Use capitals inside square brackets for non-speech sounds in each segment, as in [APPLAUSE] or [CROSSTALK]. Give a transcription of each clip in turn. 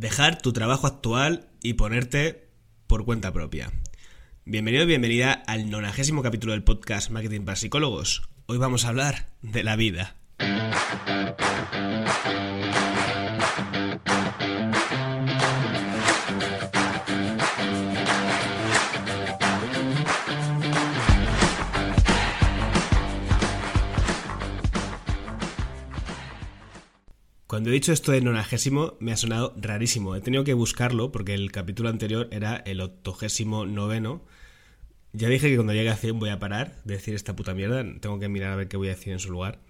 Dejar tu trabajo actual y ponerte por cuenta propia. Bienvenido y bienvenida al nonagésimo capítulo del podcast Marketing para Psicólogos. Hoy vamos a hablar de la vida. Cuando he dicho esto de nonagésimo me ha sonado rarísimo. He tenido que buscarlo porque el capítulo anterior era el octogésimo noveno. Ya dije que cuando llegue a 100 voy a parar de decir esta puta mierda. Tengo que mirar a ver qué voy a decir en su lugar.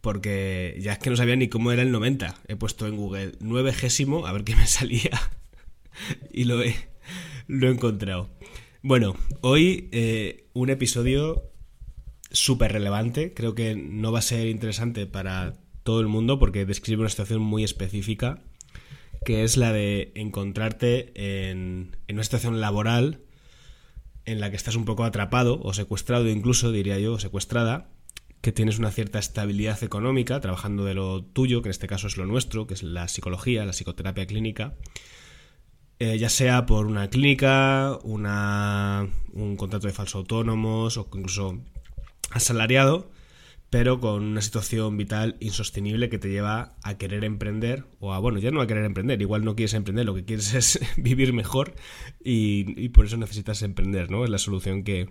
Porque ya es que no sabía ni cómo era el 90. He puesto en Google nuevegésimo a ver qué me [LAUGHS] salía. y lo he, lo he encontrado. Bueno, hoy eh, un episodio súper relevante. Creo que no va a ser interesante para todo el mundo porque describe una situación muy específica, que es la de encontrarte en, una situación laboral en la que estás un poco atrapado o secuestrado incluso, diría yo, secuestrada, que tienes una cierta estabilidad económica trabajando de lo tuyo, que en este caso es lo nuestro, que es la psicología, la psicoterapia clínica, eh, ya sea por una clínica, una, un contrato de falso autónomos o incluso asalariado, pero con una situación vital insostenible que te lleva a querer emprender, o a, bueno, ya no a querer emprender, igual no quieres emprender, lo que quieres [LAUGHS] es vivir mejor y, por eso necesitas emprender, ¿no? Es la solución que,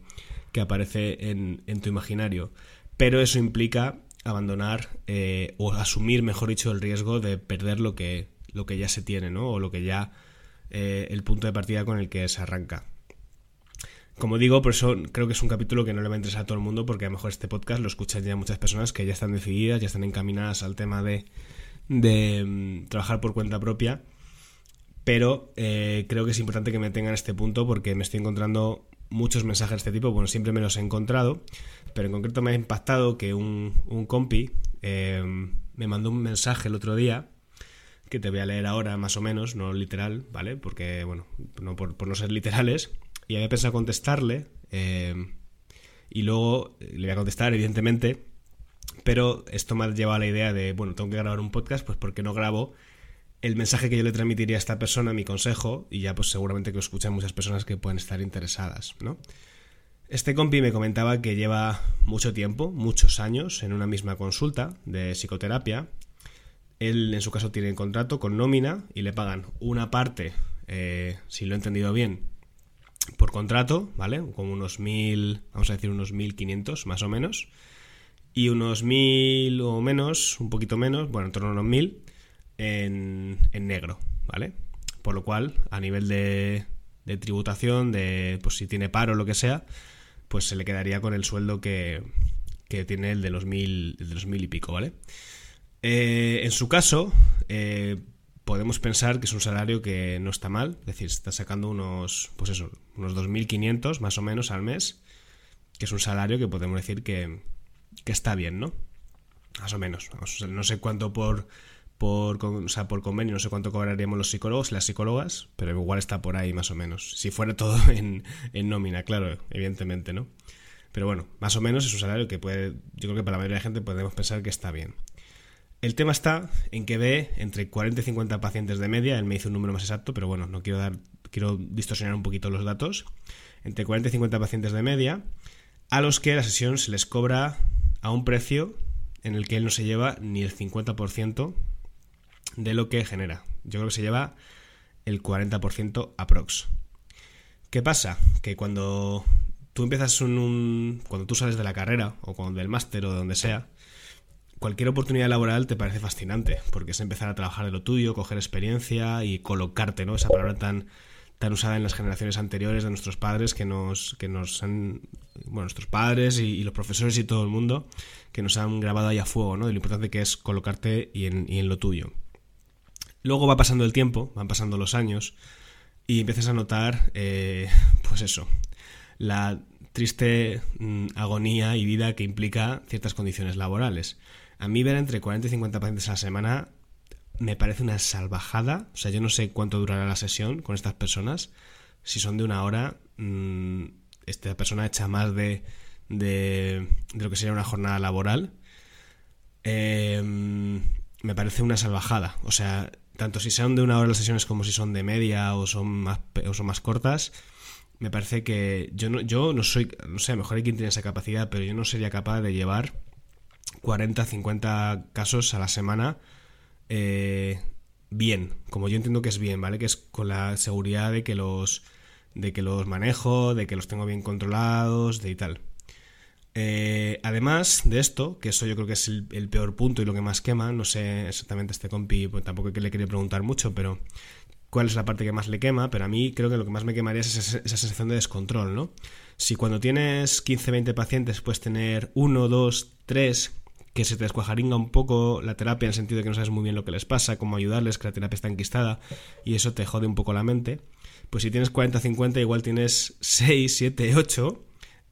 aparece en, tu imaginario. Pero eso implica abandonar eh, o asumir, mejor dicho, el riesgo de perder lo que, lo que ya se tiene, ¿no? O lo que ya, eh, el punto de partida con el que se arranca. Como digo, por eso creo que es un capítulo que no le va a interesar a todo el mundo, porque a lo mejor este podcast lo escuchan ya muchas personas que ya están decididas, ya están encaminadas al tema de, mm, trabajar por cuenta propia. Pero eh, creo que es importante que me tengan este punto porque me estoy encontrando muchos mensajes de este tipo. Bueno, siempre me los he encontrado, pero en concreto me ha impactado que un, un compi eh, me mandó un mensaje el otro día que te voy a leer ahora más o menos, no literal, ¿vale? Porque, bueno, no por, por no ser literales, y había pensado contestarle eh, y luego le voy a contestar, evidentemente, pero esto me ha llevado a la idea de, bueno, tengo que grabar un podcast, pues porque no grabo el mensaje que yo le transmitiría a esta persona, mi consejo, y ya pues seguramente que lo escuchan muchas personas que pueden estar interesadas, ¿no? Este compi me comentaba que lleva mucho tiempo, muchos años, en una misma consulta de psicoterapia. Él, en su caso, tiene contrato con nómina y le pagan una parte, eh, si lo he entendido bien, por contrato, ¿vale? Como unos mil, vamos a decir unos mil quinientos más o menos. Y unos mil o menos, un poquito menos, bueno, en torno a unos mil en, en negro, ¿vale? Por lo cual, a nivel de, de tributación, de pues si tiene paro o lo que sea, pues se le quedaría con el sueldo que, que tiene el de los mil, de los mil y pico, ¿vale? Eh, en su caso, eh, podemos pensar que es un salario que no está mal, es decir, está sacando unos, pues eso, unos 2.500 más o menos al mes, que es un salario que podemos decir que, que está bien, ¿no? Más o menos. no sé cuánto por, por, o sea, por convenio, no sé cuánto cobraríamos los psicólogos y las psicólogas, pero igual está por ahí más o menos. Si fuera todo [LAUGHS] en, en nómina, claro, evidentemente, ¿no? Pero bueno, más o menos es un salario que puede, yo creo que para la mayoría de la gente podemos pensar que está bien. El tema está en que ve entre 40 y 50 pacientes de media, él me hizo un número más exacto, pero bueno, no quiero dar, quiero distorsionar un poquito los datos, entre 40 y 50 pacientes de media, a los que la sesión se les cobra a un precio en el que él no se lleva ni el 50% de lo que genera. Yo creo que se lleva el 40% aprox. ¿Qué pasa? Que cuando tú empiezas un, cuando tú sales de la carrera o cuando del máster o de donde sea, cualquier oportunidad laboral te parece fascinante, porque es empezar a trabajar de lo tuyo, coger experiencia y colocarte, ¿no? Esa palabra tan, tan usada en las generaciones anteriores de nuestros padres que nos, que nos han, bueno, nuestros padres y, los profesores y todo el mundo, que nos han grabado ahí a fuego, ¿no? De lo importante que es colocarte y en, y en lo tuyo. Luego va pasando el tiempo, van pasando los años, y empiezas a notar, eh, pues eso, la triste mm, agonía y vida que implica ciertas condiciones laborales. A mí ver entre 40 y 50 pacientes a la semana me parece una salvajada. O sea, yo no sé cuánto durará la sesión con estas personas. Si son de una hora, mm, esta persona echa más de, de, lo que sería una jornada laboral. Em, me parece una salvajada. O sea, tanto si sean de una hora las sesiones como si son de media o son más, o son más cortas, me parece que yo no, yo no soy, no sé, mejor hay quien tiene esa capacidad, pero yo no sería capaz de llevar 40, 50 casos a la semana eh, bien, como yo entiendo que es bien, ¿vale? Que es con la seguridad de que los de que los manejo, de que los tengo bien controlados, de y tal. Eh, además de esto, que eso yo creo que es el, peor punto y lo que más quema, no sé exactamente este compi, pues tampoco que le quería preguntar mucho, pero cuál es la parte que más le quema, pero a mí creo que lo que más me quemaría es esa, esa sensación de descontrol, ¿no? Si cuando tienes 15, 20 pacientes puedes tener uno, dos, tres que se te descuajaringa un poco la terapia en el sentido de que no sabes muy bien lo que les pasa, cómo ayudarles, que la terapia está enquistada y eso te jode un poco la mente. Pues si tienes 40, 50, igual tienes 6, 7, 8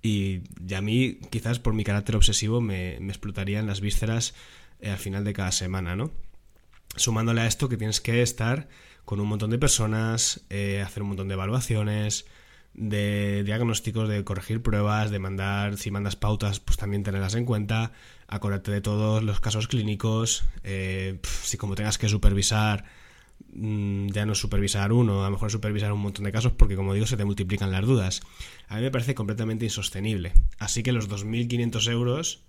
y, a mí quizás por mi carácter obsesivo me, me explotarían las vísceras eh, al final de cada semana, ¿no? Sumándole a esto que tienes que estar con un montón de personas, eh, hacer un montón de evaluaciones, de diagnósticos, de corregir pruebas, de mandar, si mandas pautas, pues también tenerlas en cuenta, acordarte de todos los casos clínicos, eh, si como tengas que supervisar, mm, ya no supervisar uno, a lo mejor supervisar un montón de casos porque como digo se te multiplican las dudas. A mí me parece completamente insostenible. Así que los 2.500 euros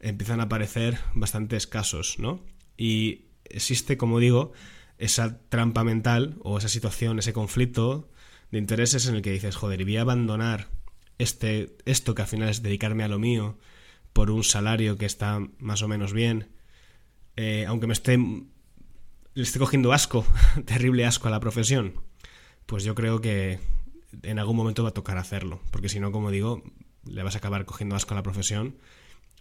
empiezan a parecer bastante escasos, ¿no? Y existe, como digo, esa trampa mental o esa situación, ese conflicto de intereses en el que dices, joder, voy a abandonar este, esto que al final es dedicarme a lo mío por un salario que está más o menos bien, eh, aunque me esté, le esté cogiendo asco, [LAUGHS] terrible asco a la profesión, pues yo creo que en algún momento va a tocar hacerlo, porque si no, como digo, le vas a acabar cogiendo asco a la profesión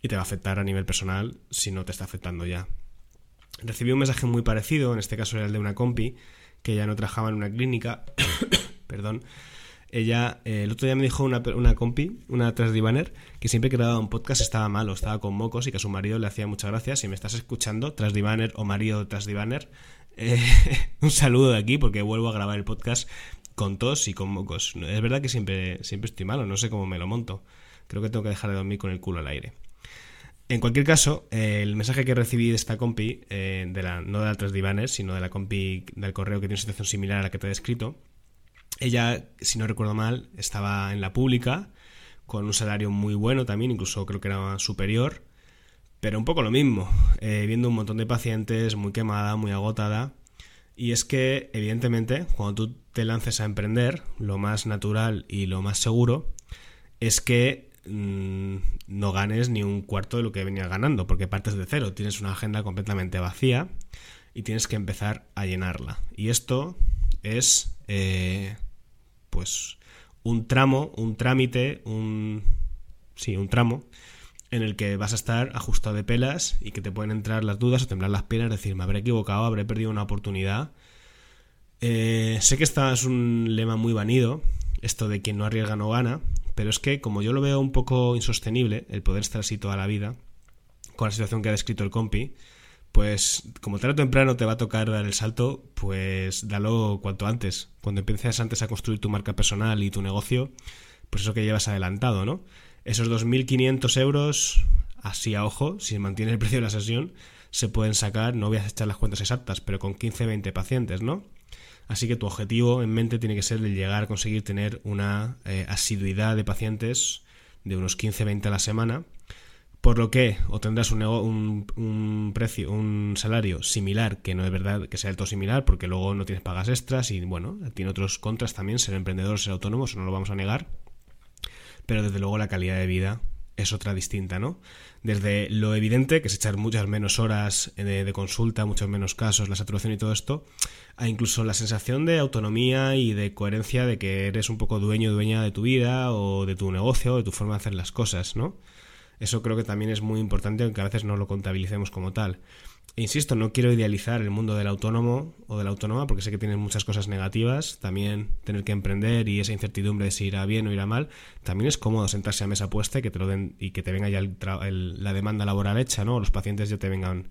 y te va a afectar a nivel personal si no te está afectando ya. Recibí un mensaje muy parecido, en este caso era el de una compi, que ya no trabajaba en una clínica perdón, ella eh, el otro día me dijo una, una compi, una transdivaner, que siempre que grababa un podcast estaba malo, estaba con mocos y que a su marido le hacía muchas gracias. Si me estás escuchando, transdivaner o marido transdivaner, eh, [LAUGHS] un saludo de aquí porque vuelvo a grabar el podcast con tos y con mocos. Es verdad que siempre, siempre estoy malo, no sé cómo me lo monto. Creo que tengo que dejar de dormir con el culo al aire. En cualquier caso, el mensaje que recibí de esta compi, eh, de la, no de la Transdivaner, sino de la compi del correo que tiene una situación similar a la que te he descrito, ella, si no recuerdo mal, estaba en la pública, con un salario muy bueno también, incluso creo que era superior, pero un poco lo mismo, eh, viendo un montón de pacientes, muy quemada, muy agotada. Y es que, evidentemente, cuando tú te lances a emprender, lo más natural y lo más seguro es que mm, no ganes ni un cuarto de lo que venías ganando, porque partes de cero, tienes una agenda completamente vacía y tienes que empezar a llenarla. Y esto es eh, pues un tramo, un trámite, un sí, un tramo en el que vas a estar ajustado de pelas y que te pueden entrar las dudas o temblar las piernas, decir, me habré equivocado, habré perdido una oportunidad. Eh, sé que esta es un lema muy vanido, esto de quien no arriesga no gana, pero es que como yo lo veo un poco insostenible, el poder estar así toda la vida, con la situación que ha descrito el compi, pues como tarde o temprano te va a tocar dar el salto, pues dalo cuanto antes. Cuando empieces antes a construir tu marca personal y tu negocio, pues eso que llevas adelantado, ¿no? Esos 2.500 euros, así a ojo, si mantiene el precio de la sesión, se pueden sacar, no voy a echar las cuentas exactas, pero con 15-20 pacientes, ¿no? Así que tu objetivo en mente tiene que ser el llegar a conseguir tener una eh, asiduidad de pacientes de unos 15-20 a la semana por lo que o tendrás un, un, precio, un salario similar, que no es verdad que sea del todo similar, porque luego no tienes pagas extras y bueno, tiene otros contras también, ser emprendedor, ser autónomo, eso no lo vamos a negar, pero desde luego la calidad de vida es otra distinta, ¿no? Desde lo evidente, que es echar muchas menos horas de, de, consulta, muchos menos casos, la saturación y todo esto, a incluso la sensación de autonomía y de coherencia de que eres un poco dueño, dueña de tu vida o de tu negocio o de tu forma de hacer las cosas, ¿no? Eso creo que también es muy importante, aunque a veces no lo contabilicemos como tal. E insisto, no quiero idealizar el mundo del autónomo o de la autónoma porque sé que tiene muchas cosas negativas. También tener que emprender y esa incertidumbre de si irá bien o irá mal. También es cómodo sentarse a mesa puesta y que te lo den y que te venga ya la demanda laboral hecha, ¿no? O los pacientes ya te vengan,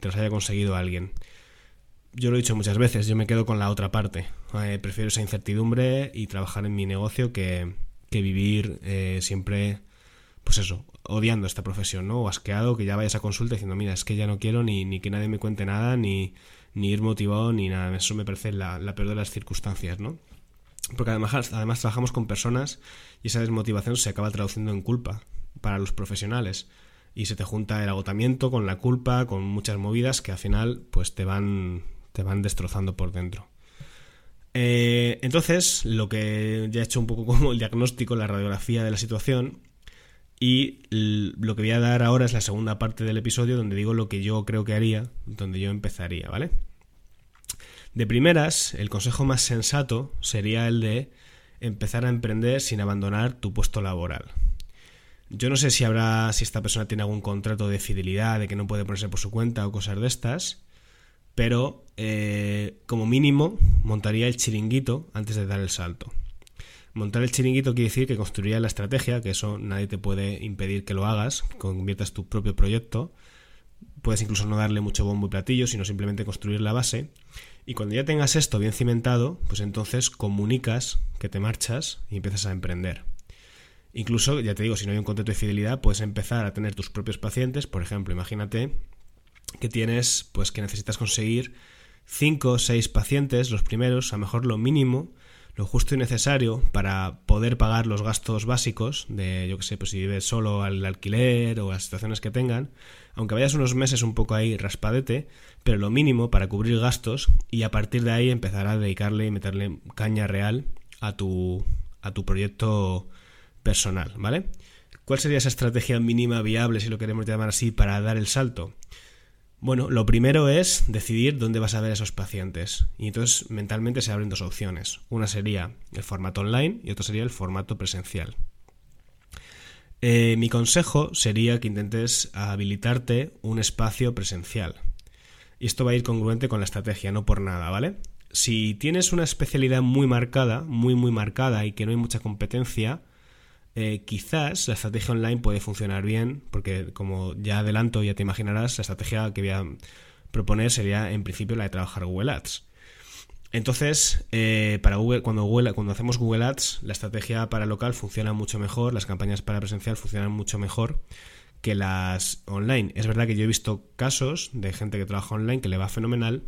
te los haya conseguido alguien. Yo lo he dicho muchas veces, yo me quedo con la otra parte. Eh, prefiero esa incertidumbre y trabajar en mi negocio que, que vivir eh, siempre pues eso, odiando esta profesión, ¿no? O asqueado, que ya vayas a consulta diciendo, mira, es que ya no quiero ni, ni que nadie me cuente nada, ni, ni ir motivado, ni nada. Eso me parece la, peor de las circunstancias, ¿no? Porque además, además trabajamos con personas y esa desmotivación se acaba traduciendo en culpa para los profesionales. Y se te junta el agotamiento con la culpa, con muchas movidas que al final pues te van, te van destrozando por dentro. Eh, entonces, lo que ya he hecho un poco [LAUGHS] como el diagnóstico, la radiografía de la situación, y lo que voy a dar ahora es la segunda parte del episodio donde digo lo que yo creo que haría, donde yo empezaría, ¿vale? De primeras, el consejo más sensato sería el de empezar a emprender sin abandonar tu puesto laboral. Yo no sé si habrá, si esta persona tiene algún contrato de fidelidad, de que no puede ponerse por su cuenta o cosas de estas, pero eh, como mínimo montaría el chiringuito antes de dar el salto. Montar el chiringuito quiere decir que construiría la estrategia, que eso nadie te puede impedir que lo hagas, conviertas tu propio proyecto. Puedes incluso no darle mucho bombo y platillo, sino simplemente construir la base. Y cuando ya tengas esto bien cimentado, pues entonces comunicas que te marchas y empiezas a emprender. Incluso, ya te digo, si no hay un contrato de fidelidad, puedes empezar a tener tus propios pacientes. Por ejemplo, imagínate que tienes, pues que necesitas conseguir 5 o 6 pacientes, los primeros, a lo mejor lo mínimo, lo justo y necesario para poder pagar los gastos básicos de, yo que sé, pues si vives solo al alquiler o las situaciones que tengan, aunque vayas unos meses un poco ahí raspadete, pero lo mínimo para cubrir gastos y a partir de ahí empezar a dedicarle y meterle caña real a tu, a tu proyecto personal, ¿vale? ¿Cuál sería esa estrategia mínima viable, si lo queremos llamar así, para dar el salto? Bueno, lo primero es decidir dónde vas a ver a esos pacientes. Y entonces mentalmente se abren dos opciones. Una sería el formato online y otra sería el formato presencial. Eh, mi consejo sería que intentes habilitarte un espacio presencial. Y esto va a ir congruente con la estrategia, no por nada, ¿vale? Si tienes una especialidad muy marcada, muy muy marcada y que no hay mucha competencia, eh, quizás la estrategia online puede funcionar bien, porque como ya adelanto, ya te imaginarás, la estrategia que voy a proponer sería en principio la de trabajar Google Ads. Entonces, eh, para Google, cuando, cuando hacemos Google Ads, la estrategia para local funciona mucho mejor, las campañas para presencial funcionan mucho mejor que las online. Es verdad que yo he visto casos de gente que trabaja online que le va fenomenal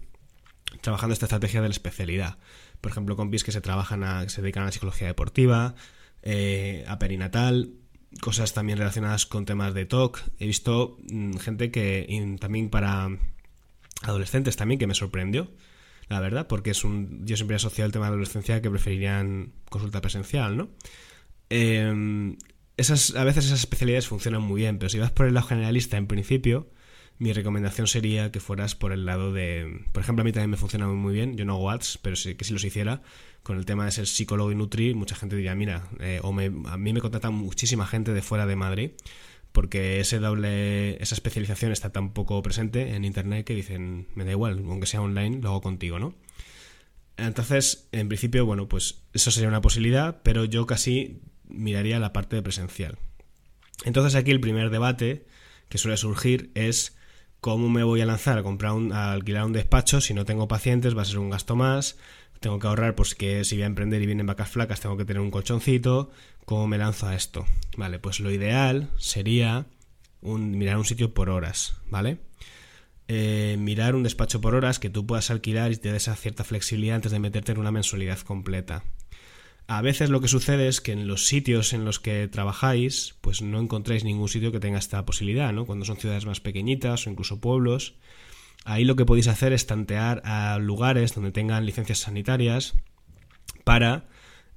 trabajando esta estrategia de la especialidad. Por ejemplo, compis que se trabajan a, que se dedican a la psicología deportiva, eh, perinatal, cosas también relacionadas con temas de TOC. He visto mm, gente que también para adolescentes también que me sorprendió, la verdad, porque es un yo siempre he asociado el tema de adolescencia que preferirían consulta presencial, ¿no? Em, esas, a veces esas especialidades funcionan muy bien, pero si vas por el lado generalista en principio, mi recomendación sería que fueras por el lado de... Por ejemplo, a mí también me funciona muy bien, yo no hago ads, pero sí que si los hiciera, con el tema de ser psicólogo y nutri, mucha gente diría, mira, eh, o me, a mí me contacta muchísima gente de fuera de Madrid, porque ese doble, esa especialización está tan poco presente en Internet que dicen, me da igual, aunque sea online, lo hago contigo, ¿no? Entonces, en principio, bueno, pues eso sería una posibilidad, pero yo casi miraría la parte de presencial. Entonces aquí el primer debate que suele surgir es ¿Cómo me voy a lanzar a comprar un, a alquilar un despacho si no tengo pacientes? Va a ser un gasto más. Tengo que ahorrar, pues que si voy a emprender y vienen vacas flacas, tengo que tener un colchoncito. ¿Cómo me lanzo a esto? Vale, pues lo ideal sería mirar un sitio por horas, ¿vale? Eh, mirar un despacho por horas que tú puedas alquilar y te des esa cierta flexibilidad antes de meterte en una mensualidad completa. A veces lo que sucede es que en los sitios en los que trabajáis, pues no encontráis ningún sitio que tenga esta posibilidad, ¿no? Cuando son ciudades más pequeñitas o incluso pueblos, ahí lo que podéis hacer es tantear a lugares donde tengan licencias sanitarias para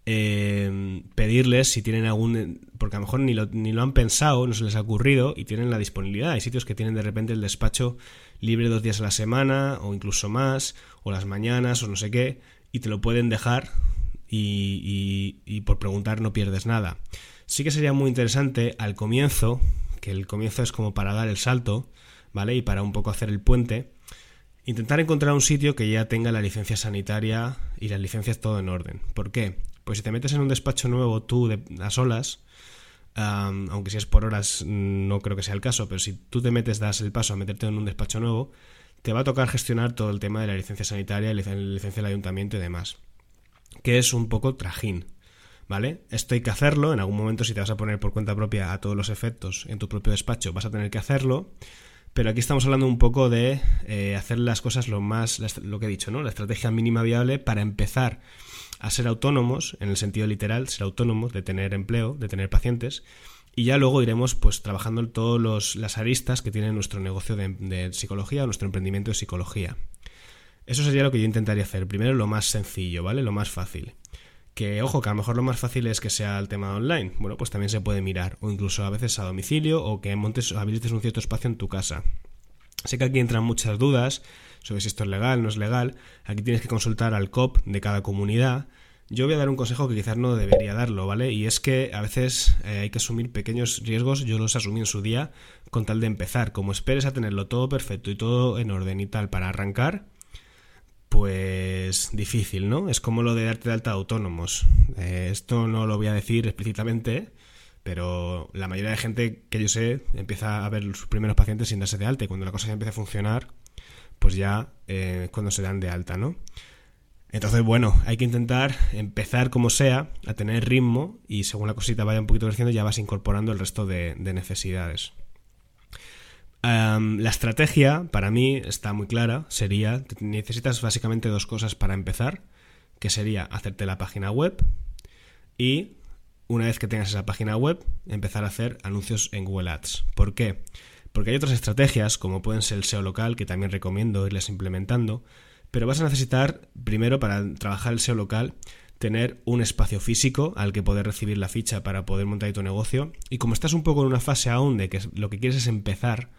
eh, pedirles si tienen algún... porque a lo mejor ni lo, ni lo han pensado, no se les ha ocurrido y tienen la disponibilidad. Hay sitios que tienen de repente el despacho libre dos días a la semana o incluso más, o las mañanas o no sé qué, y te lo pueden dejar y, por preguntar no pierdes nada. Sí que sería muy interesante al comienzo, que el comienzo es como para dar el salto, ¿vale? Y para un poco hacer el puente, intentar encontrar un sitio que ya tenga la licencia sanitaria y las licencias todo en orden. ¿Por qué? Pues si te metes en un despacho nuevo tú de, a solas, aunque si es por horas no creo que sea el caso, pero si tú te metes, das el paso a meterte en un despacho nuevo, te va a tocar gestionar todo el tema de la licencia sanitaria, la licencia del ayuntamiento y demás que es un poco trajín. ¿Vale? Esto hay que hacerlo, en algún momento si te vas a poner por cuenta propia a todos los efectos en tu propio despacho vas a tener que hacerlo, pero aquí estamos hablando un poco de eh, hacer las cosas lo más, lo que he dicho, ¿no? La estrategia mínima viable para empezar a ser autónomos, en el sentido literal, ser autónomos, de tener empleo, de tener pacientes, y ya luego iremos pues trabajando en todas las aristas que tiene nuestro negocio de, de psicología o nuestro emprendimiento de psicología. Eso sería lo que yo intentaría hacer. Primero lo más sencillo, ¿vale? Lo más fácil. Que, ojo, que a lo mejor lo más fácil es que sea el tema online. Bueno, pues también se puede mirar. O incluso a veces a domicilio o que montes, habilites un cierto espacio en tu casa. Sé que aquí entran muchas dudas sobre si esto es legal, no es legal. Aquí tienes que consultar al COP de cada comunidad. Yo voy a dar un consejo que quizás no debería darlo, ¿vale? Y es que a veces eh, hay que asumir pequeños riesgos. Yo los asumí en su día con tal de empezar. Como esperes a tenerlo todo perfecto y todo en orden y tal para arrancar, pues difícil, ¿no? Es como lo de darte de alta autónomos. Eh, esto no lo voy a decir explícitamente, pero la mayoría de gente que yo sé empieza a ver sus primeros pacientes sin darse de alta y cuando la cosa ya empieza a funcionar, pues ya eh, cuando se dan de alta, ¿no? Entonces, bueno, hay que intentar empezar como sea, a tener ritmo y según la cosita vaya un poquito creciendo ya vas incorporando el resto de necesidades la estrategia, para mí, está muy clara. Sería, necesitas básicamente dos cosas para empezar, que sería hacerte la página web y, una vez que tengas esa página web, empezar a hacer anuncios en Google Ads. ¿Por qué? Porque hay otras estrategias, como pueden ser el SEO local, que también recomiendo irles implementando, pero vas a necesitar, primero, para trabajar el SEO local, tener un espacio físico al que poder recibir la ficha para poder montar tu negocio. Y como estás un poco en una fase aún de que lo que quieres es empezar,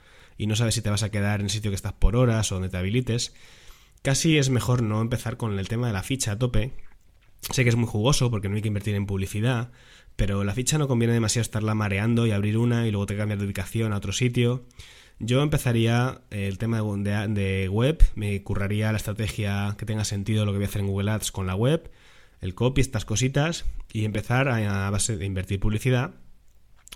y no sabes si te vas a quedar en el sitio que estás por horas o donde te habilites, casi es mejor no empezar con el tema de la ficha a tope. Sé que es muy jugoso porque no hay que invertir en publicidad, pero la ficha no conviene demasiado estarla mareando y abrir una y luego te cambias de ubicación a otro sitio. Yo empezaría el tema de, web, me curraría la estrategia que tenga sentido lo que voy a hacer en Google Ads con la web, el copy, estas cositas, y empezar a, a base de invertir publicidad,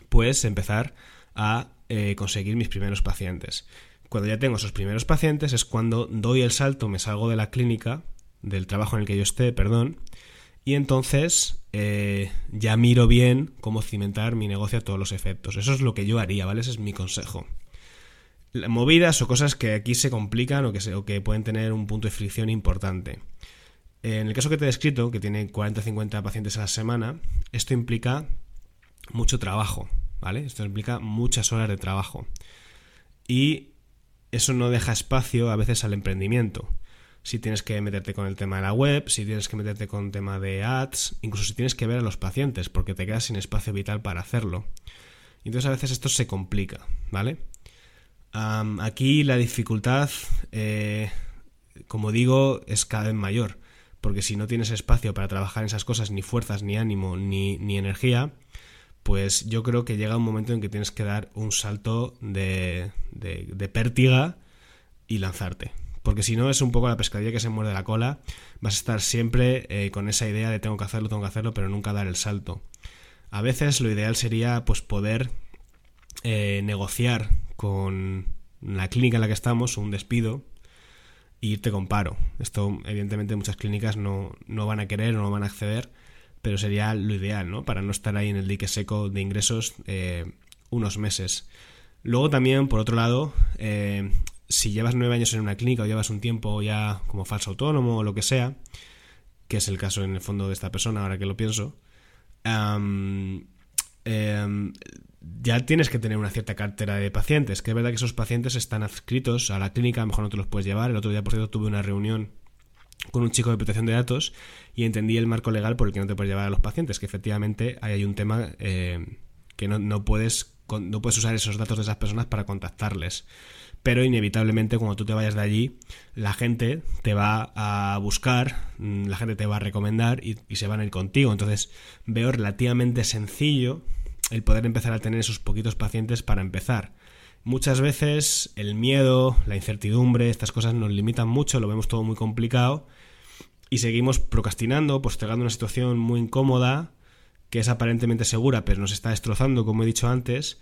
pues empezar a eh, conseguir mis primeros pacientes. Cuando ya tengo esos primeros pacientes es cuando doy el salto, me salgo de la clínica, del trabajo en el que yo esté, perdón, y entonces eh, ya miro bien cómo cimentar mi negocio a todos los efectos. Eso es lo que yo haría, ¿vale? Ese es mi consejo. Movidas o cosas que aquí se complican o que, o que pueden tener un punto de fricción importante. En el caso que te he descrito, que tiene 40-50 pacientes a la semana, esto implica mucho trabajo, ¿vale? Esto implica muchas horas de trabajo. Y eso no deja espacio a veces al emprendimiento. Si tienes que meterte con el tema de la web, si tienes que meterte con el tema de ads, incluso si tienes que ver a los pacientes, porque te quedas sin espacio vital para hacerlo. Entonces a veces esto se complica, ¿vale? aquí la dificultad, eh, como digo, es cada vez mayor, porque si no tienes espacio para trabajar en esas cosas, ni fuerzas, ni ánimo, ni, ni energía, pues yo creo que llega un momento en que tienes que dar un salto de, de, pértiga y lanzarte. Porque si no es un poco la pescadilla que se muerde la cola, vas a estar siempre eh, con esa idea de tengo que hacerlo, tengo que hacerlo, pero nunca dar el salto. A veces lo ideal sería pues poder eh, negociar con la clínica en la que estamos un despido e irte con paro. Esto evidentemente muchas clínicas no, no van a querer o no van a acceder pero sería lo ideal, ¿no? Para no estar ahí en el dique seco de ingresos eh, unos meses. Luego también, por otro lado, eh, si llevas nueve años en una clínica o llevas un tiempo ya como falso autónomo o lo que sea, que es el caso en el fondo de esta persona, ahora que lo pienso, em, ya tienes que tener una cierta cartera de pacientes, que es verdad que esos pacientes están adscritos a la clínica, a lo mejor no te los puedes llevar. El otro día, por cierto, tuve una reunión con un chico de protección de datos y entendí el marco legal por el que no te puedes llevar a los pacientes, que efectivamente hay un tema eh, que no, puedes, no puedes usar esos datos de esas personas para contactarles. Pero inevitablemente cuando tú te vayas de allí, la gente te va a buscar, mm, la gente te va a recomendar y, y se van a ir contigo. Entonces veo relativamente sencillo el poder empezar a tener esos poquitos pacientes para empezar. Muchas veces el miedo, la incertidumbre, estas cosas nos limitan mucho, lo vemos todo muy complicado y seguimos procrastinando, postergando una situación muy incómoda que es aparentemente segura pero nos está destrozando, como he dicho antes,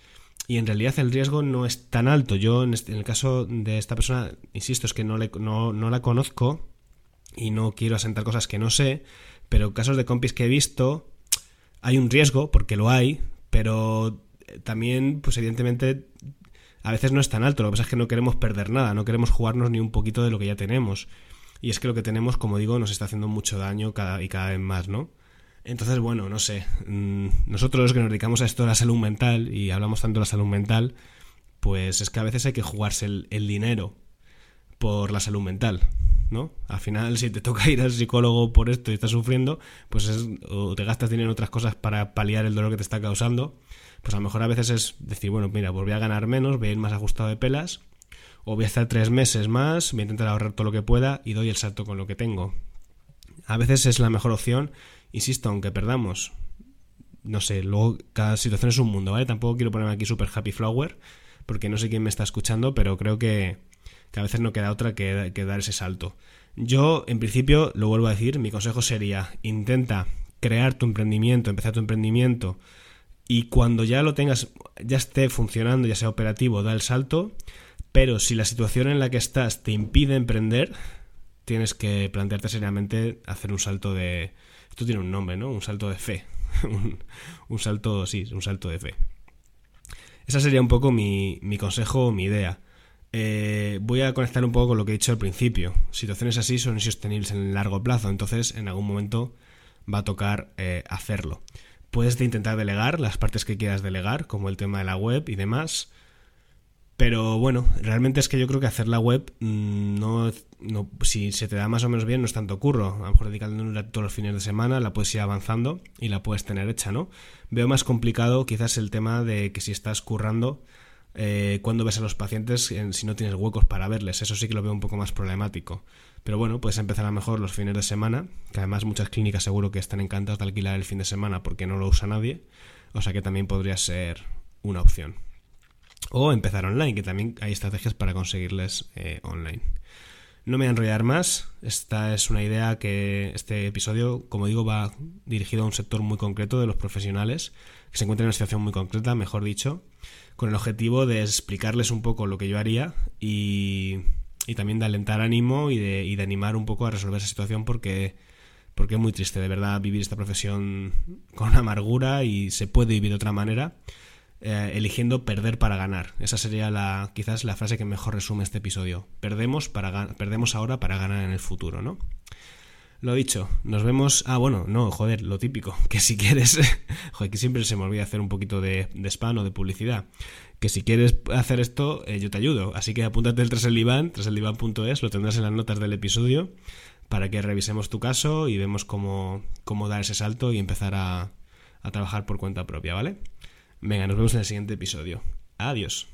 y en realidad el riesgo no es tan alto. Yo en, el caso de esta persona, insisto, es que no, le, no, no la conozco y no quiero asentar cosas que no sé, pero casos de compis que he visto hay un riesgo, porque lo hay, pero también, pues evidentemente a veces no es tan alto, lo que pasa es que no queremos perder nada, no queremos jugarnos ni un poquito de lo que ya tenemos. Y es que lo que tenemos, como digo, nos está haciendo mucho daño cada, y cada vez más, ¿no? Entonces, bueno, no sé. Mm, nosotros que nos dedicamos a esto de la salud mental y hablamos tanto de la salud mental, pues es que a veces hay que jugarse el, el dinero por la salud mental. ¿No? Al final, si te toca ir al psicólogo por esto y estás sufriendo, pues es, o te gastas dinero en otras cosas para paliar el dolor que te está causando, pues a lo mejor a veces es decir, bueno, mira, pues voy a ganar menos, voy a ir más ajustado de pelas, o voy a estar tres meses más, voy a intentar ahorrar todo lo que pueda y doy el salto con lo que tengo. A veces es la mejor opción, insisto, aunque perdamos. No sé, luego cada situación es un mundo, ¿vale? Tampoco quiero ponerme aquí super happy flower, porque no sé quién me está escuchando, pero creo que, que a veces no queda otra que, dar ese salto. Yo, en principio, lo vuelvo a decir, mi consejo sería, intenta crear tu emprendimiento, empezar tu emprendimiento y cuando ya lo tengas, ya esté funcionando, ya sea operativo, da el salto, pero si la situación en la que estás te impide emprender, tienes que plantearte seriamente hacer un salto de... Esto tiene un nombre, ¿no? Un salto de fe. [LAUGHS] un, salto, sí, un salto de fe. Esa sería un poco mi, mi consejo, mi idea. Eh, voy a conectar un poco con lo que he dicho al principio. Situaciones así son insostenibles en el largo plazo, entonces en algún momento va a tocar eh, hacerlo. Puedes intentar delegar las partes que quieras delegar, como el tema de la web y demás. Pero bueno, realmente es que yo creo que hacer la web mm, no, si se te da más o menos bien no es tanto curro. A lo mejor dedicándole todos los fines de semana la puedes ir avanzando y la puedes tener hecha, ¿no? Veo más complicado quizás el tema de que si estás currando eh, cuando ves a los pacientes si no tienes huecos para verles. Eso sí que lo veo un poco más problemático. Pero bueno, puedes empezar a lo mejor los fines de semana, que además muchas clínicas seguro que están encantadas de alquilar el fin de semana porque no lo usa nadie. O sea que también podría ser una opción. O empezar online, que también hay estrategias para conseguirles eh, online. No me voy a enrollar más. Esta es una idea que este episodio, como digo, va dirigido a un sector muy concreto de los profesionales que se encuentran en una situación muy concreta, mejor dicho, con el objetivo de explicarles un poco lo que yo haría y, y también de alentar ánimo y de, y de, animar un poco a resolver esa situación porque, porque es muy triste, de verdad, vivir esta profesión con amargura y se puede vivir de otra manera. Eh, eligiendo perder para ganar. Esa sería la, quizás la frase que mejor resume este episodio. Perdemos, para, perdemos ahora para ganar en el futuro, ¿no? Lo dicho, nos vemos. Ah, bueno, no, joder, lo típico. [LAUGHS] Que si quieres. [LAUGHS] joder, que siempre se me olvida hacer un poquito de, de spam o de publicidad. Que si quieres hacer esto, eh, yo te ayudo. Así que apúntate el tras el diván, lo tendrás en las notas del episodio para que revisemos tu caso y vemos cómo, cómo dar ese salto y empezar a, a trabajar por cuenta propia, ¿vale? Venga, nos vemos en el siguiente episodio. Adiós.